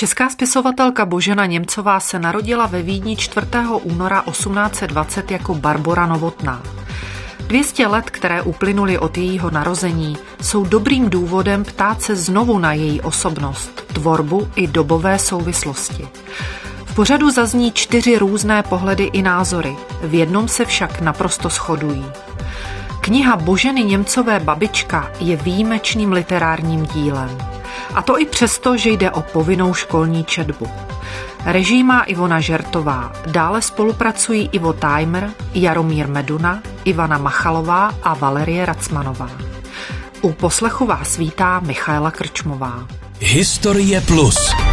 Česká spisovatelka Božena Němcová se narodila ve Vídni 4. února 1820 jako Barbora Novotná. 200 let, které uplynuly od jejího narození, jsou dobrým důvodem ptát se znovu na její osobnost, tvorbu i dobové souvislosti. V pořadu zazní čtyři různé pohledy i názory, v jednom se však naprosto shodují. Kniha Boženy Němcové Babička je výjimečným literárním dílem. A to i přesto, že jde o povinnou školní četbu. Režii má Ivona Žertová, dále spolupracují Ivo Timer, Jaromír Meduna, Ivana Machalová a Valerie Racmanová. U poslechu vás vítá Michaela Krčmová. Historie Plus.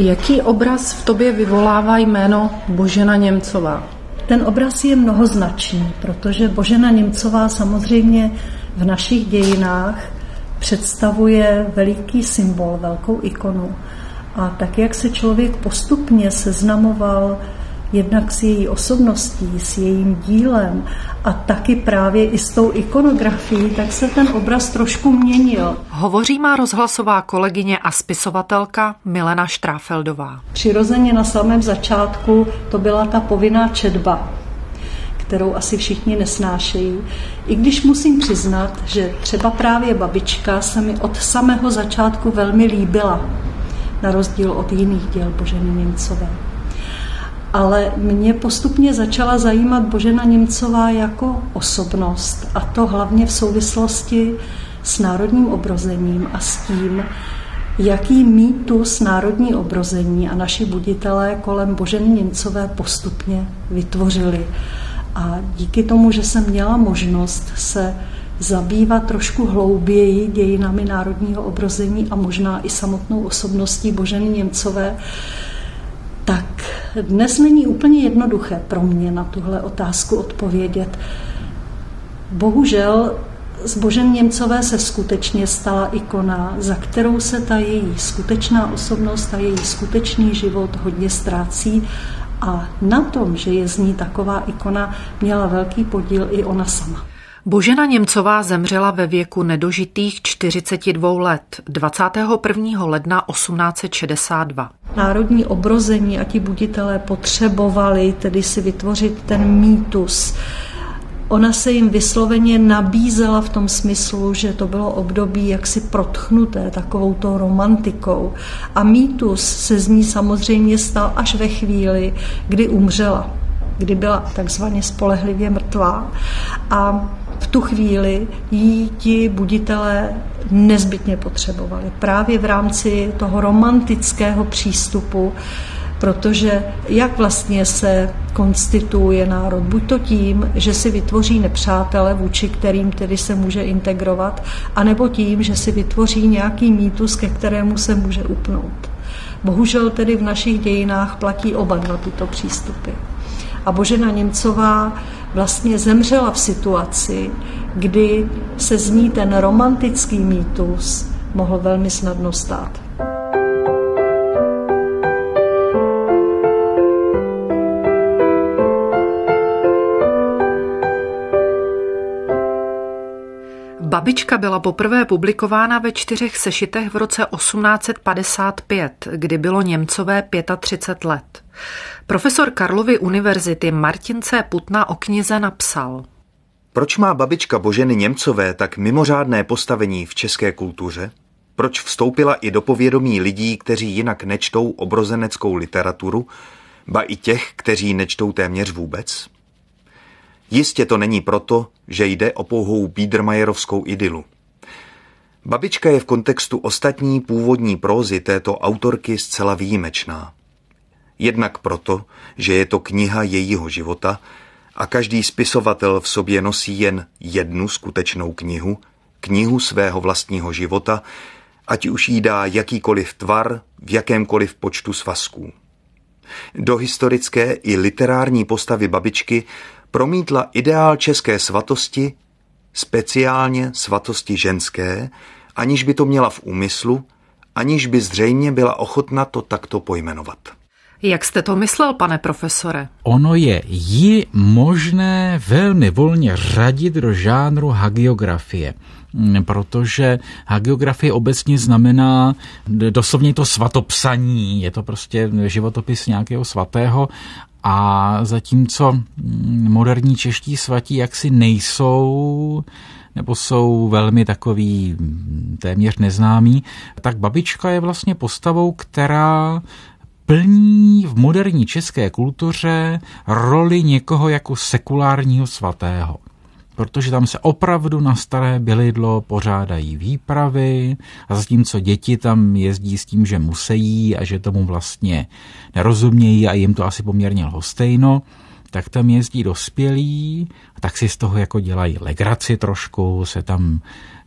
Jaký obraz v tobě vyvolává jméno Božena Němcová? Ten obraz je mnohoznačný, protože Božena Němcová samozřejmě v našich dějinách představuje veliký symbol, velkou ikonu. A tak, jak se člověk postupně seznamoval jednak s její osobností, s jejím dílem a taky právě i s tou ikonografií, tak se ten obraz trošku měnil. Hovoří má rozhlasová kolegyně a spisovatelka Milena Štráfeldová. Přirozeně na samém začátku to byla ta povinná četba, kterou asi všichni nesnášejí. I když musím přiznat, že třeba právě babička se mi od samého začátku velmi líbila, na rozdíl od jiných děl Boženy Němcové ale mě postupně začala zajímat Božena Němcová jako osobnost a to hlavně v souvislosti s národním obrozením a s tím, jaký mýtus národní obrození a naši buditelé kolem Boženy Němcové postupně vytvořili. A díky tomu, že jsem měla možnost se zabývat trošku hlouběji dějinami národního obrození a možná i samotnou osobností Boženy Němcové, tak dnes není úplně jednoduché pro mě na tuhle otázku odpovědět. Bohužel z Božen Němcové se skutečně stala ikona, za kterou se ta její skutečná osobnost a její skutečný život hodně ztrácí a na tom, že je z ní taková ikona, měla velký podíl i ona sama. Božena Němcová zemřela ve věku nedožitých 42 let 21. ledna 1862. Národní obrození a ti buditelé potřebovali tedy si vytvořit ten mýtus. Ona se jim vysloveně nabízela v tom smyslu, že to bylo období jaksi protchnuté takovou tou romantikou. A mýtus se z ní samozřejmě stal až ve chvíli, kdy umřela kdy byla takzvaně spolehlivě mrtvá. A v tu chvíli jí ti buditelé nezbytně potřebovali. Právě v rámci toho romantického přístupu, protože jak vlastně se konstituuje národ? Buď to tím, že si vytvoří nepřátele, vůči kterým tedy se může integrovat, anebo tím, že si vytvoří nějaký mýtus, ke kterému se může upnout. Bohužel tedy v našich dějinách platí oba dva tyto přístupy. A Božena Němcová vlastně zemřela v situaci, kdy se z ní ten romantický mýtus mohl velmi snadno stát. Babička byla poprvé publikována ve čtyřech sešitech v roce 1855, kdy bylo Němcové 35 let. Profesor Karlovy univerzity Martin C. Putna o knize napsal. Proč má babička Boženy Němcové tak mimořádné postavení v české kultuře? Proč vstoupila i do povědomí lidí, kteří jinak nečtou obrozeneckou literaturu, ba i těch, kteří nečtou téměř vůbec? Jistě to není proto, že jde o pouhou Biedermajerovskou idylu. Babička je v kontextu ostatní původní prózy této autorky zcela výjimečná. Jednak proto, že je to kniha jejího života a každý spisovatel v sobě nosí jen jednu skutečnou knihu, knihu svého vlastního života, ať už jí dá jakýkoliv tvar v jakémkoliv počtu svazků. Do historické i literární postavy babičky promítla ideál české svatosti, speciálně svatosti ženské, aniž by to měla v úmyslu, aniž by zřejmě byla ochotna to takto pojmenovat. Jak jste to myslel, pane profesore? Ono je ji možné velmi volně řadit do žánru hagiografie protože hagiografie obecně znamená doslovně to svatopsaní, je to prostě životopis nějakého svatého a zatímco moderní čeští svatí jaksi nejsou nebo jsou velmi takový téměř neznámý, tak babička je vlastně postavou, která plní v moderní české kultuře roli někoho jako sekulárního svatého. Protože tam se opravdu na staré bylidlo pořádají výpravy a zatímco děti tam jezdí s tím, že musí a že tomu vlastně nerozumějí a jim to asi poměrně lhostejno, tak tam jezdí dospělí a tak si z toho jako dělají legraci trošku, se tam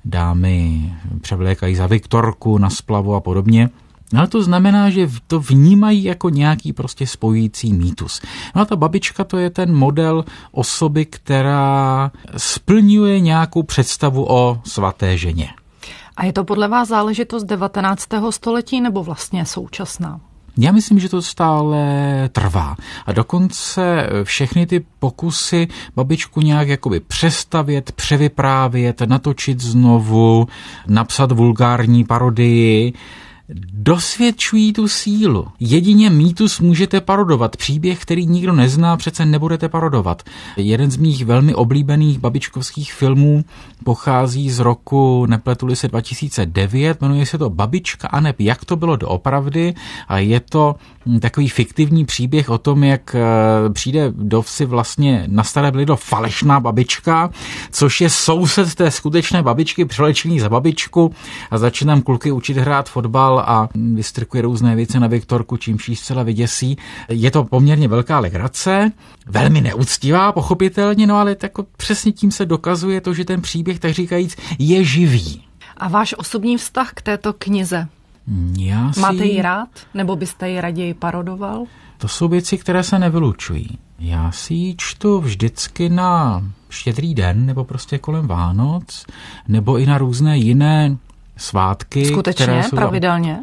dámy převlékají za Viktorku na splavu a podobně. No ale to znamená, že to vnímají jako nějaký prostě spojující mýtus. No a ta babička to je ten model osoby, která splňuje nějakou představu o svaté ženě. A je to podle vás záležitost 19. století nebo vlastně současná? Já myslím, že to stále trvá. A dokonce všechny ty pokusy babičku nějak jakoby přestavět, převyprávět, natočit znovu, napsat vulgární parodii, dosvědčují tu sílu. Jedině mýtus můžete parodovat. Příběh, který nikdo nezná, přece nebudete parodovat. Jeden z mých velmi oblíbených babičkovských filmů pochází z roku, nepletuli se 2009, jmenuje se to Babička a neb, jak to bylo doopravdy a je to takový fiktivní příběh o tom, jak eh, přijde do vsi vlastně na staré do falešná babička, což je soused té skutečné babičky, přelečený za babičku a začínám kluky učit hrát fotbal a vystrkuje různé věci na Viktorku, čím jí zcela vyděsí. Je to poměrně velká legrace, velmi neúctivá, pochopitelně, no ale jako přesně tím se dokazuje to, že ten příběh, tak říkajíc, je živý. A váš osobní vztah k této knize? Já si... Máte ji rád? Nebo byste ji raději parodoval? To jsou věci, které se nevylučují. Já si ji čtu vždycky na štědrý den, nebo prostě kolem Vánoc, nebo i na různé jiné svátky. Skutečně? Které jsou pravidelně?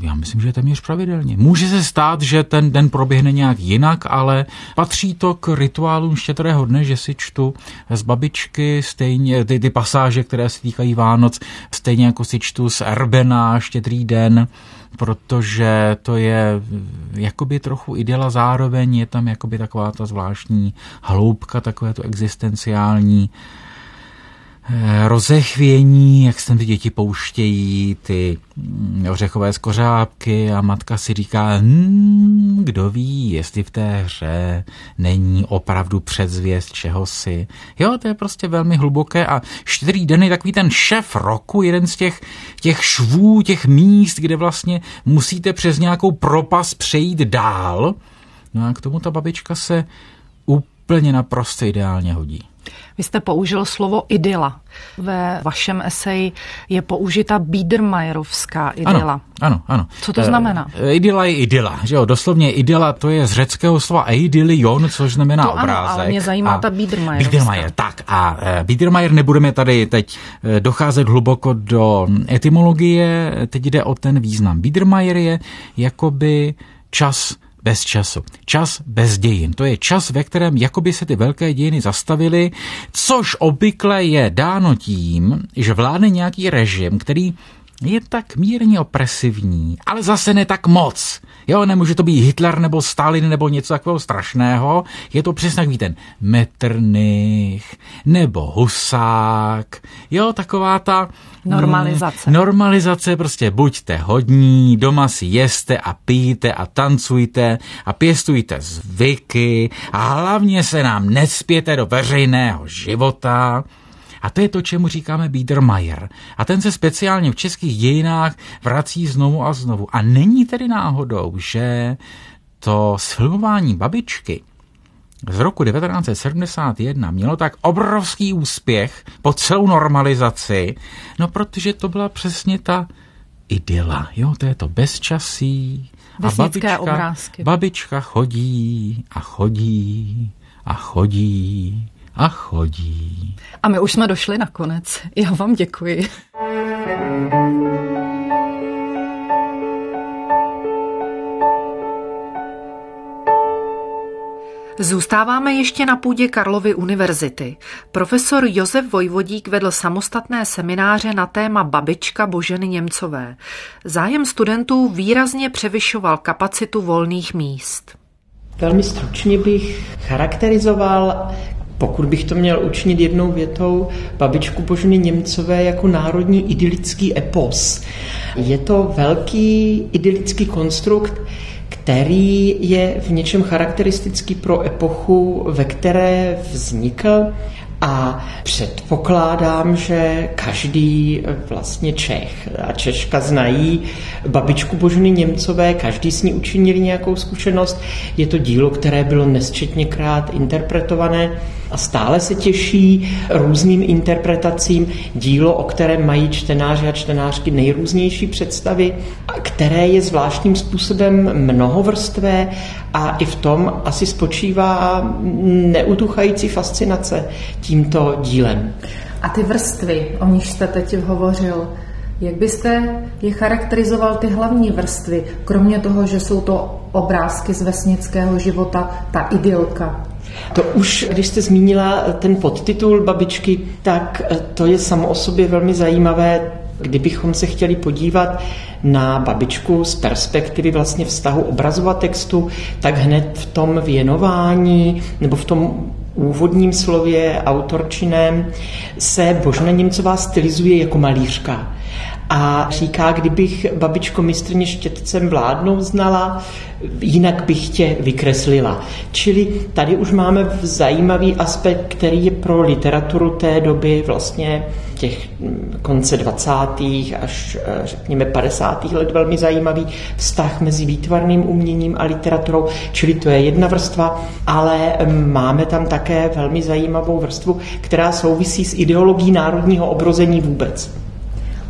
Já myslím, že téměř pravidelně. Může se stát, že ten den proběhne nějak jinak, ale patří to k rituálům štědrého dne, že si čtu z babičky stejně ty, ty pasáže, které se týkají Vánoc, stejně jako si čtu z Erbena štědrý den, protože to je jakoby trochu ideala zároveň, je tam jakoby taková ta zvláštní hloubka, takové to existenciální rozechvění, jak se ty děti pouštějí, ty mm, ořechové skořápky a matka si říká, hmm, kdo ví, jestli v té hře není opravdu předzvěst čehosi. Jo, to je prostě velmi hluboké a čtyři je takový ten šef roku, jeden z těch, těch švů, těch míst, kde vlastně musíte přes nějakou propas přejít dál. No a k tomu ta babička se úplně naprosto ideálně hodí. Vy jste použil slovo idyla. Ve vašem eseji je použita Biedermajerovská idyla. Ano, ano, ano. Co to znamená? E, idyla je idyla, že jo, doslovně idyla to je z řeckého slova eidylion, což znamená to obrázek. Ano, ale mě zajímá a ta Biedermajerovská. Biedermajer, tak a e, Biedermajer nebudeme tady teď docházet hluboko do etymologie, teď jde o ten význam. Biedermajer je jakoby čas bez času. Čas bez dějin. To je čas, ve kterém jakoby se ty velké dějiny zastavily, což obvykle je dáno tím, že vládne nějaký režim, který je tak mírně opresivní, ale zase ne tak moc. Jo, nemůže to být Hitler nebo Stalin nebo něco takového strašného. Je to přesně takový ten Metternich nebo Husák. Jo, taková ta... Normalizace. Mm, normalizace, prostě buďte hodní, doma si jeste a pijte a tancujte a pěstujte zvyky a hlavně se nám nespěte do veřejného života. A to je to, čemu říkáme Biedermeier. A ten se speciálně v českých dějinách vrací znovu a znovu. A není tedy náhodou, že to sfilmování babičky z roku 1971 mělo tak obrovský úspěch po celou normalizaci, no protože to byla přesně ta idyla, jo, to je to bezčasí. A babička, obrázky. babička chodí a chodí a chodí a chodí. A my už jsme došli na konec. Já vám děkuji. Zůstáváme ještě na půdě Karlovy univerzity. Profesor Josef Vojvodík vedl samostatné semináře na téma babička Boženy Němcové. Zájem studentů výrazně převyšoval kapacitu volných míst. Velmi stručně bych charakterizoval pokud bych to měl učinit jednou větou, babičku Boženy Němcové jako národní idylický epos. Je to velký idylický konstrukt, který je v něčem charakteristický pro epochu, ve které vznikl a předpokládám, že každý vlastně Čech a Češka znají babičku Boženy Němcové, každý s ní učinili nějakou zkušenost. Je to dílo, které bylo nesčetněkrát interpretované a stále se těší různým interpretacím. Dílo, o kterém mají čtenáři a čtenářky nejrůznější představy, které je zvláštním způsobem mnohovrstvé a i v tom asi spočívá neutuchající fascinace tímto dílem. A ty vrstvy, o nich jste teď hovořil, jak byste je charakterizoval ty hlavní vrstvy, kromě toho, že jsou to obrázky z vesnického života, ta idylka? To už, když jste zmínila ten podtitul babičky, tak to je samo o sobě velmi zajímavé. Kdybychom se chtěli podívat na babičku z perspektivy vlastně vztahu obrazu a textu, tak hned v tom věnování nebo v tom úvodním slově autorčinem se Božena Němcová stylizuje jako malířka a říká, kdybych babičko mistrně štětcem vládnou znala, jinak bych tě vykreslila. Čili tady už máme zajímavý aspekt, který je pro literaturu té doby vlastně těch konce 20. až řekněme 50. let velmi zajímavý vztah mezi výtvarným uměním a literaturou, čili to je jedna vrstva, ale máme tam také velmi zajímavou vrstvu, která souvisí s ideologií národního obrození vůbec.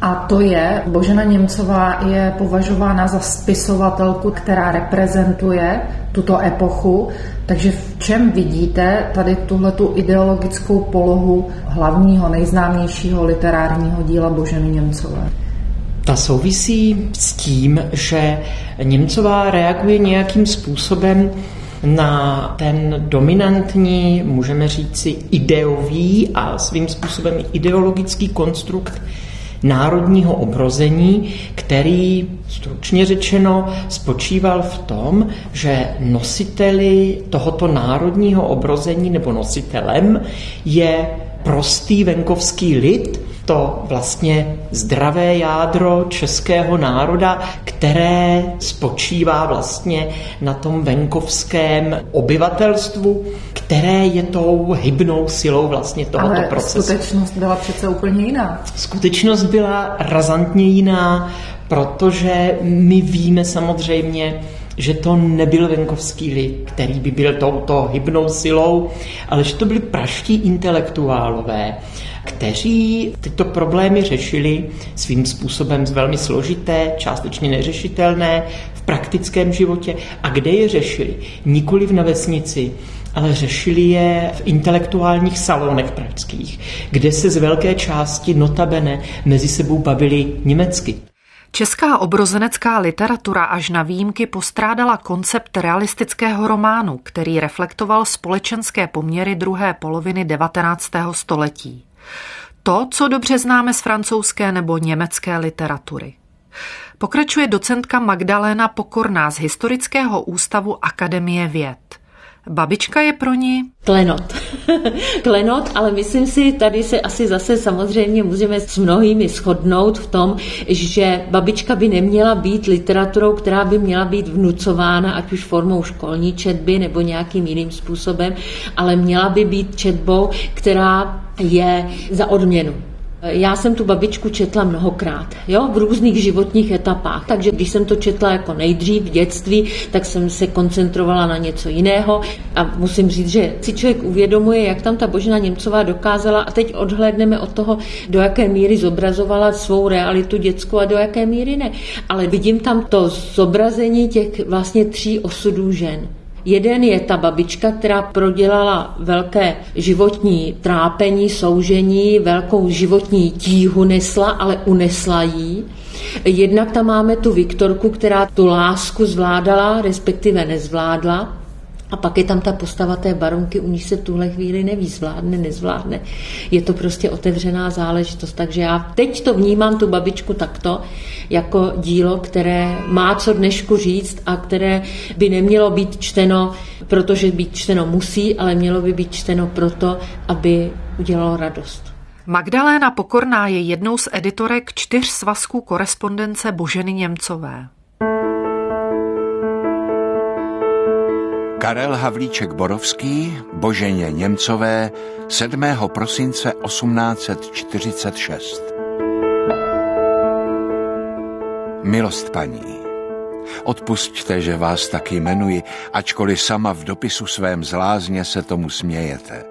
A to je, Božena Němcová je považována za spisovatelku, která reprezentuje tuto epochu. Takže v čem vidíte tady tuhletu ideologickou polohu hlavního, nejznámějšího literárního díla Boženy Němcové? Ta souvisí s tím, že Němcová reaguje nějakým způsobem na ten dominantní, můžeme říci, ideový a svým způsobem ideologický konstrukt národního obrození, který stručně řečeno spočíval v tom, že nositeli tohoto národního obrození nebo nositelem je prostý venkovský lid, to vlastně zdravé jádro českého národa, které spočívá vlastně na tom venkovském obyvatelstvu, které je tou hybnou silou vlastně tohoto Ale procesu. skutečnost byla přece úplně jiná. Skutečnost byla razantně jiná, protože my víme samozřejmě, že to nebyl venkovský lid, který by byl touto hybnou silou, ale že to byli praští intelektuálové, kteří tyto problémy řešili svým způsobem velmi složité, částečně neřešitelné v praktickém životě. A kde je řešili? Nikoli v vesnici, ale řešili je v intelektuálních salonech pražských, kde se z velké části notabene mezi sebou bavili německy. Česká obrozenecká literatura až na výjimky postrádala koncept realistického románu, který reflektoval společenské poměry druhé poloviny 19. století. To, co dobře známe z francouzské nebo německé literatury. Pokračuje docentka Magdalena Pokorná z Historického ústavu Akademie věd. Babička je pro ní? Klenot. Klenot, ale myslím si, tady se asi zase samozřejmě můžeme s mnohými shodnout v tom, že babička by neměla být literaturou, která by měla být vnucována, ať už formou školní četby nebo nějakým jiným způsobem, ale měla by být četbou, která je za odměnu. Já jsem tu babičku četla mnohokrát, jo, v různých životních etapách. Takže když jsem to četla jako nejdřív v dětství, tak jsem se koncentrovala na něco jiného. A musím říct, že si člověk uvědomuje, jak tam ta Božena Němcová dokázala, a teď odhlédneme od toho, do jaké míry zobrazovala svou realitu dětskou a do jaké míry ne. Ale vidím tam to zobrazení těch vlastně tří osudů žen. Jeden je ta babička, která prodělala velké životní trápení, soužení, velkou životní tíhu nesla, ale unesla jí. Jednak tam máme tu Viktorku, která tu lásku zvládala, respektive nezvládla. A pak je tam ta postava té baronky, u níž se v tuhle chvíli neví, zvládne, nezvládne. Je to prostě otevřená záležitost. Takže já teď to vnímám, tu babičku takto, jako dílo, které má co dnešku říct a které by nemělo být čteno, protože být čteno musí, ale mělo by být čteno proto, aby udělalo radost. Magdaléna Pokorná je jednou z editorek čtyř svazků korespondence Boženy Němcové. Karel Havlíček Borovský, Boženě Němcové, 7. prosince 1846. Milost paní, odpusťte, že vás taky jmenuji, ačkoliv sama v dopisu svém zlázně se tomu smějete.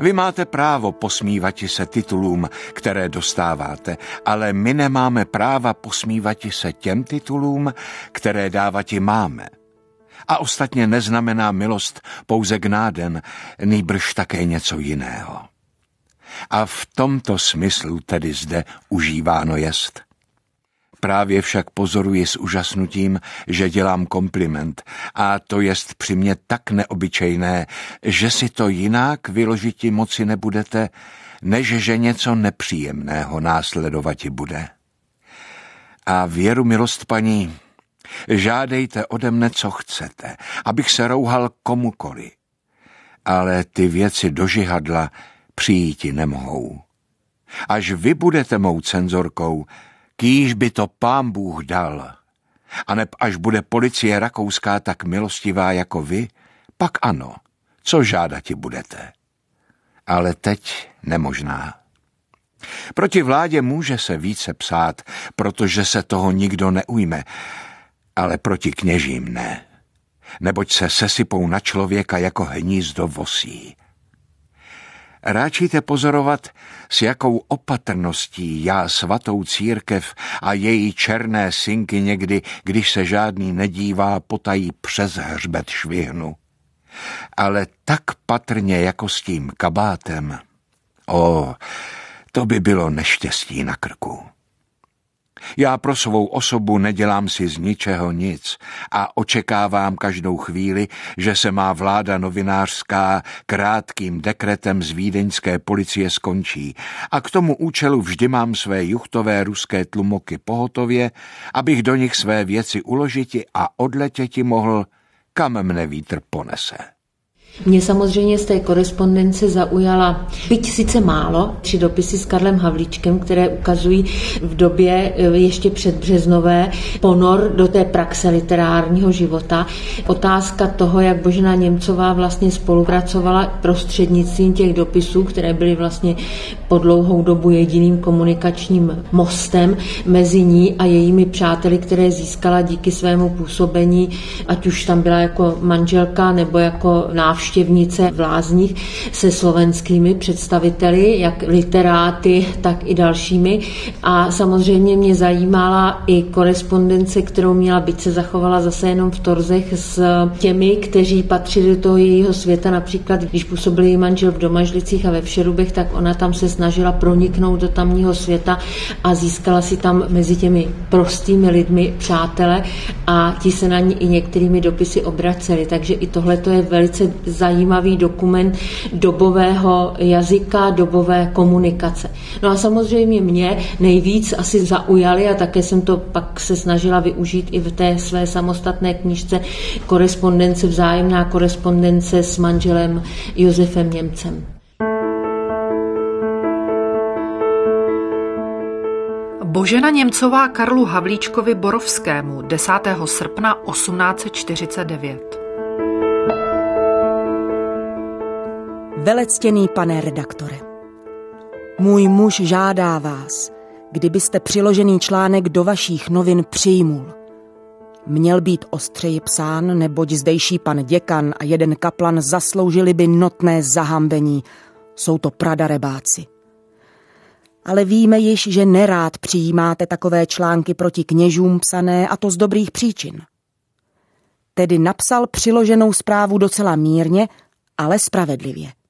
Vy máte právo posmívati se titulům, které dostáváte, ale my nemáme práva posmívati se těm titulům, které dávati máme – a ostatně neznamená milost pouze k náden, nýbrž také něco jiného. A v tomto smyslu tedy zde užíváno jest. Právě však pozoruji s úžasnutím, že dělám kompliment a to jest při mě tak neobyčejné, že si to jinak vyložiti moci nebudete, než že něco nepříjemného následovati bude. A věru milost paní, Žádejte ode mne, co chcete, abych se rouhal komukoli. Ale ty věci do žihadla přijíti nemohou. Až vy budete mou cenzorkou, kýž by to pán Bůh dal. A neb až bude policie rakouská tak milostivá jako vy, pak ano, co žádati budete. Ale teď nemožná. Proti vládě může se více psát, protože se toho nikdo neujme, ale proti kněžím ne, neboť se sesypou na člověka jako hnízdo vosí. Ráčíte pozorovat, s jakou opatrností já svatou církev a její černé synky někdy, když se žádný nedívá, potají přes hřbet švihnu. Ale tak patrně jako s tím kabátem. O, to by bylo neštěstí na krku. Já pro svou osobu nedělám si z ničeho nic a očekávám každou chvíli, že se má vláda novinářská krátkým dekretem z vídeňské policie skončí a k tomu účelu vždy mám své juchtové ruské tlumoky pohotově, abych do nich své věci uložiti a odletěti mohl, kam mne vítr ponese. Mě samozřejmě z té korespondence zaujala, byť sice málo, tři dopisy s Karlem Havlíčkem, které ukazují v době e, ještě před březnové ponor do té praxe literárního života. Otázka toho, jak Božena Němcová vlastně spolupracovala prostřednictvím těch dopisů, které byly vlastně po dlouhou dobu jediným komunikačním mostem mezi ní a jejími přáteli, které získala díky svému působení, ať už tam byla jako manželka nebo jako návštěvník návštěvnice v Lázních se slovenskými představiteli, jak literáty, tak i dalšími. A samozřejmě mě zajímala i korespondence, kterou měla, byť se zachovala zase jenom v Torzech s těmi, kteří patřili do toho jejího světa. Například, když působil její manžel v Domažlicích a ve Všerubech, tak ona tam se snažila proniknout do tamního světa a získala si tam mezi těmi prostými lidmi přátele a ti se na ní i některými dopisy obraceli. Takže i tohle je velice zajímavý dokument dobového jazyka, dobové komunikace. No a samozřejmě mě nejvíc asi zaujaly a také jsem to pak se snažila využít i v té své samostatné knižce korespondence, vzájemná korespondence s manželem Josefem Němcem. Božena Němcová Karlu Havlíčkovi Borovskému 10. srpna 1849. Velectěný pane redaktore, můj muž žádá vás, kdybyste přiložený článek do vašich novin přijmul. Měl být ostřeji psán, neboť zdejší pan děkan a jeden kaplan zasloužili by notné zahambení. Jsou to pradarebáci. Ale víme již, že nerád přijímáte takové články proti kněžům psané, a to z dobrých příčin. Tedy napsal přiloženou zprávu docela mírně, ale spravedlivě.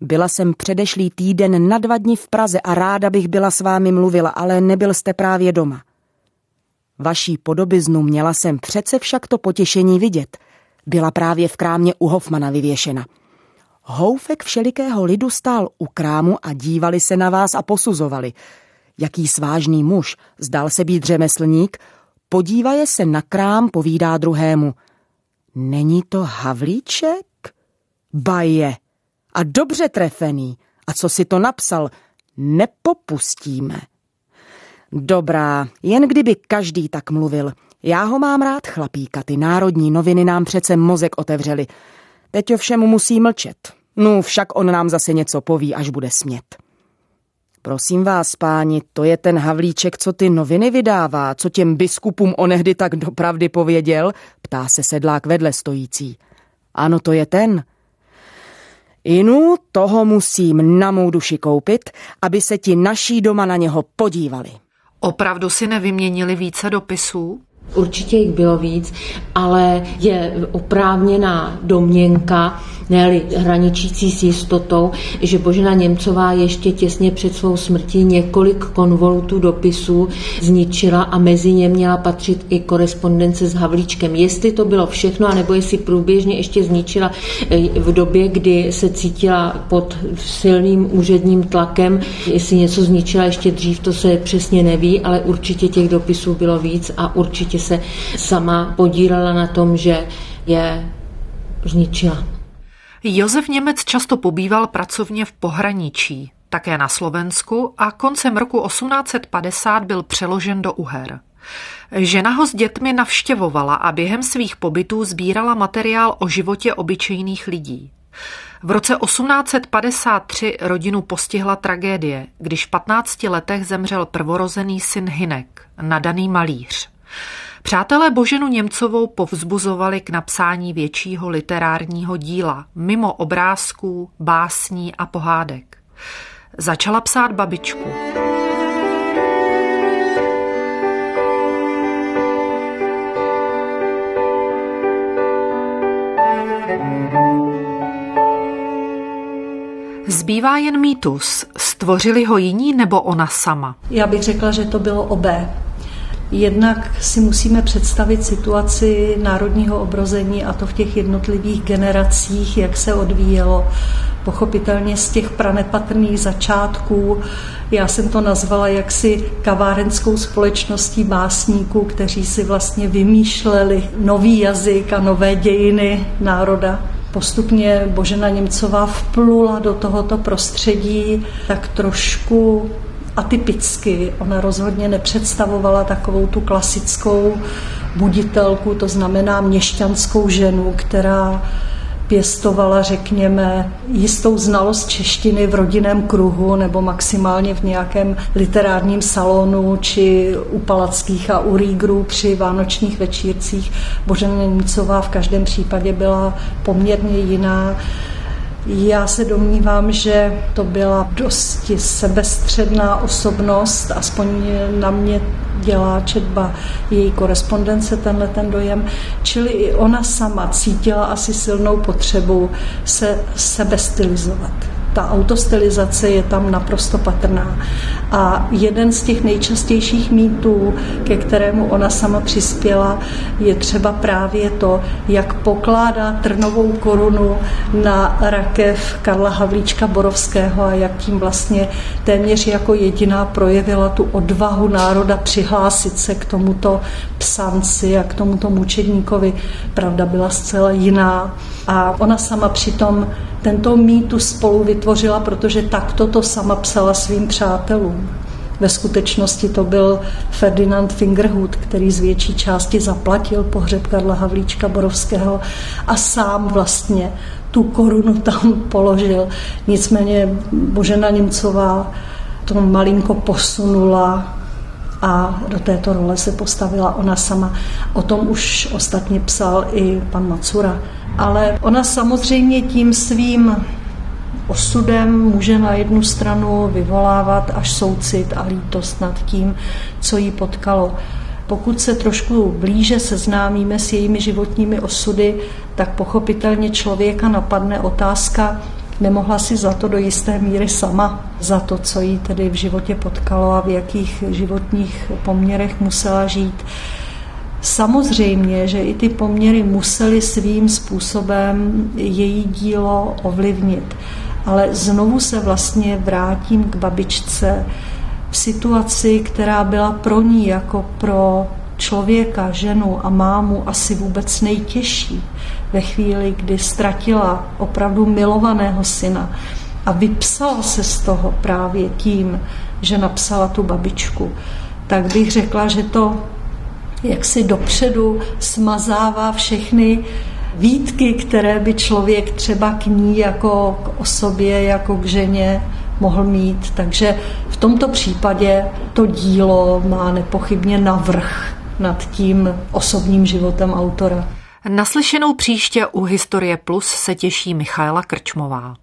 Byla jsem předešlý týden na dva dny v Praze a ráda bych byla s vámi mluvila, ale nebyl jste právě doma. Vaší podobiznu měla jsem přece však to potěšení vidět, byla právě v krámě u Hofmana vyvěšena. Houfek všelikého lidu stál u krámu a dívali se na vás a posuzovali. Jaký svážný muž, zdal se být řemeslník, podívaje se na krám, povídá druhému. Není to Havlíček? Baje. A dobře trefený. A co si to napsal? Nepopustíme. Dobrá, jen kdyby každý tak mluvil. Já ho mám rád, chlapíka, ty národní noviny nám přece mozek otevřeli. Teď ovšem musí mlčet. No, však on nám zase něco poví, až bude smět. Prosím vás, páni, to je ten Havlíček, co ty noviny vydává, co těm biskupům onehdy tak dopravdy pověděl, ptá se sedlák vedle stojící. Ano, to je ten. Inu, toho musím na mou duši koupit, aby se ti naší doma na něho podívali. Opravdu si nevyměnili více dopisů? Určitě jich bylo víc, ale je oprávněná domněnka, ne hraničící s jistotou, že Božena Němcová ještě těsně před svou smrtí několik konvolutů dopisů zničila a mezi ně měla patřit i korespondence s Havlíčkem. Jestli to bylo všechno, anebo jestli průběžně ještě zničila eh, v době, kdy se cítila pod silným úředním tlakem, jestli něco zničila ještě dřív, to se přesně neví, ale určitě těch dopisů bylo víc a určitě se sama podílela na tom, že je zničila. Josef Němec často pobýval pracovně v pohraničí, také na Slovensku a koncem roku 1850 byl přeložen do Uher. Žena ho s dětmi navštěvovala a během svých pobytů sbírala materiál o životě obyčejných lidí. V roce 1853 rodinu postihla tragédie, když v 15 letech zemřel prvorozený syn Hinek, nadaný malíř. Přátelé Boženu Němcovou povzbuzovali k napsání většího literárního díla, mimo obrázků, básní a pohádek. Začala psát babičku. Zbývá jen mýtus. Stvořili ho jiní nebo ona sama? Já bych řekla, že to bylo obé. Jednak si musíme představit situaci národního obrození a to v těch jednotlivých generacích, jak se odvíjelo. Pochopitelně z těch pranepatrných začátků, já jsem to nazvala jaksi kavárenskou společností básníků, kteří si vlastně vymýšleli nový jazyk a nové dějiny národa postupně Božena Němcová vplula do tohoto prostředí tak trošku atypicky. Ona rozhodně nepředstavovala takovou tu klasickou buditelku, to znamená měšťanskou ženu, která pěstovala, řekněme, jistou znalost češtiny v rodinném kruhu nebo maximálně v nějakém literárním salonu či u Palackých a u Rígrů při vánočních večírcích. Božena Němcová v každém případě byla poměrně jiná. Já se domnívám, že to byla dosti sebestředná osobnost, aspoň na mě dělá četba její korespondence tenhle ten dojem, čili i ona sama cítila asi silnou potřebu se sebestylizovat ta autostylizace je tam naprosto patrná. A jeden z těch nejčastějších mýtů, ke kterému ona sama přispěla, je třeba právě to, jak pokládá trnovou korunu na rakev Karla Havlíčka Borovského a jak tím vlastně téměř jako jediná projevila tu odvahu národa přihlásit se k tomuto psanci a k tomuto mučedníkovi. Pravda byla zcela jiná. A ona sama přitom tento mýtu spolu vytvořila, protože takto to sama psala svým přátelům. Ve skutečnosti to byl Ferdinand Fingerhut, který z větší části zaplatil pohřeb Karla Havlíčka Borovského a sám vlastně tu korunu tam položil. Nicméně Božena Němcová to malinko posunula a do této role se postavila ona sama. O tom už ostatně psal i pan Macura. Ale ona samozřejmě tím svým osudem může na jednu stranu vyvolávat až soucit a lítost nad tím, co jí potkalo. Pokud se trošku blíže seznámíme s jejími životními osudy, tak pochopitelně člověka napadne otázka, nemohla si za to do jisté míry sama, za to, co jí tedy v životě potkalo a v jakých životních poměrech musela žít. Samozřejmě, že i ty poměry musely svým způsobem její dílo ovlivnit. Ale znovu se vlastně vrátím k babičce v situaci, která byla pro ní jako pro člověka, ženu a mámu asi vůbec nejtěžší ve chvíli, kdy ztratila opravdu milovaného syna a vypsala se z toho právě tím, že napsala tu babičku, tak bych řekla, že to jak si dopředu smazává všechny výtky, které by člověk třeba k ní jako k osobě, jako k ženě mohl mít. Takže v tomto případě to dílo má nepochybně navrh nad tím osobním životem autora. Naslyšenou příště u Historie Plus se těší Michaela Krčmová.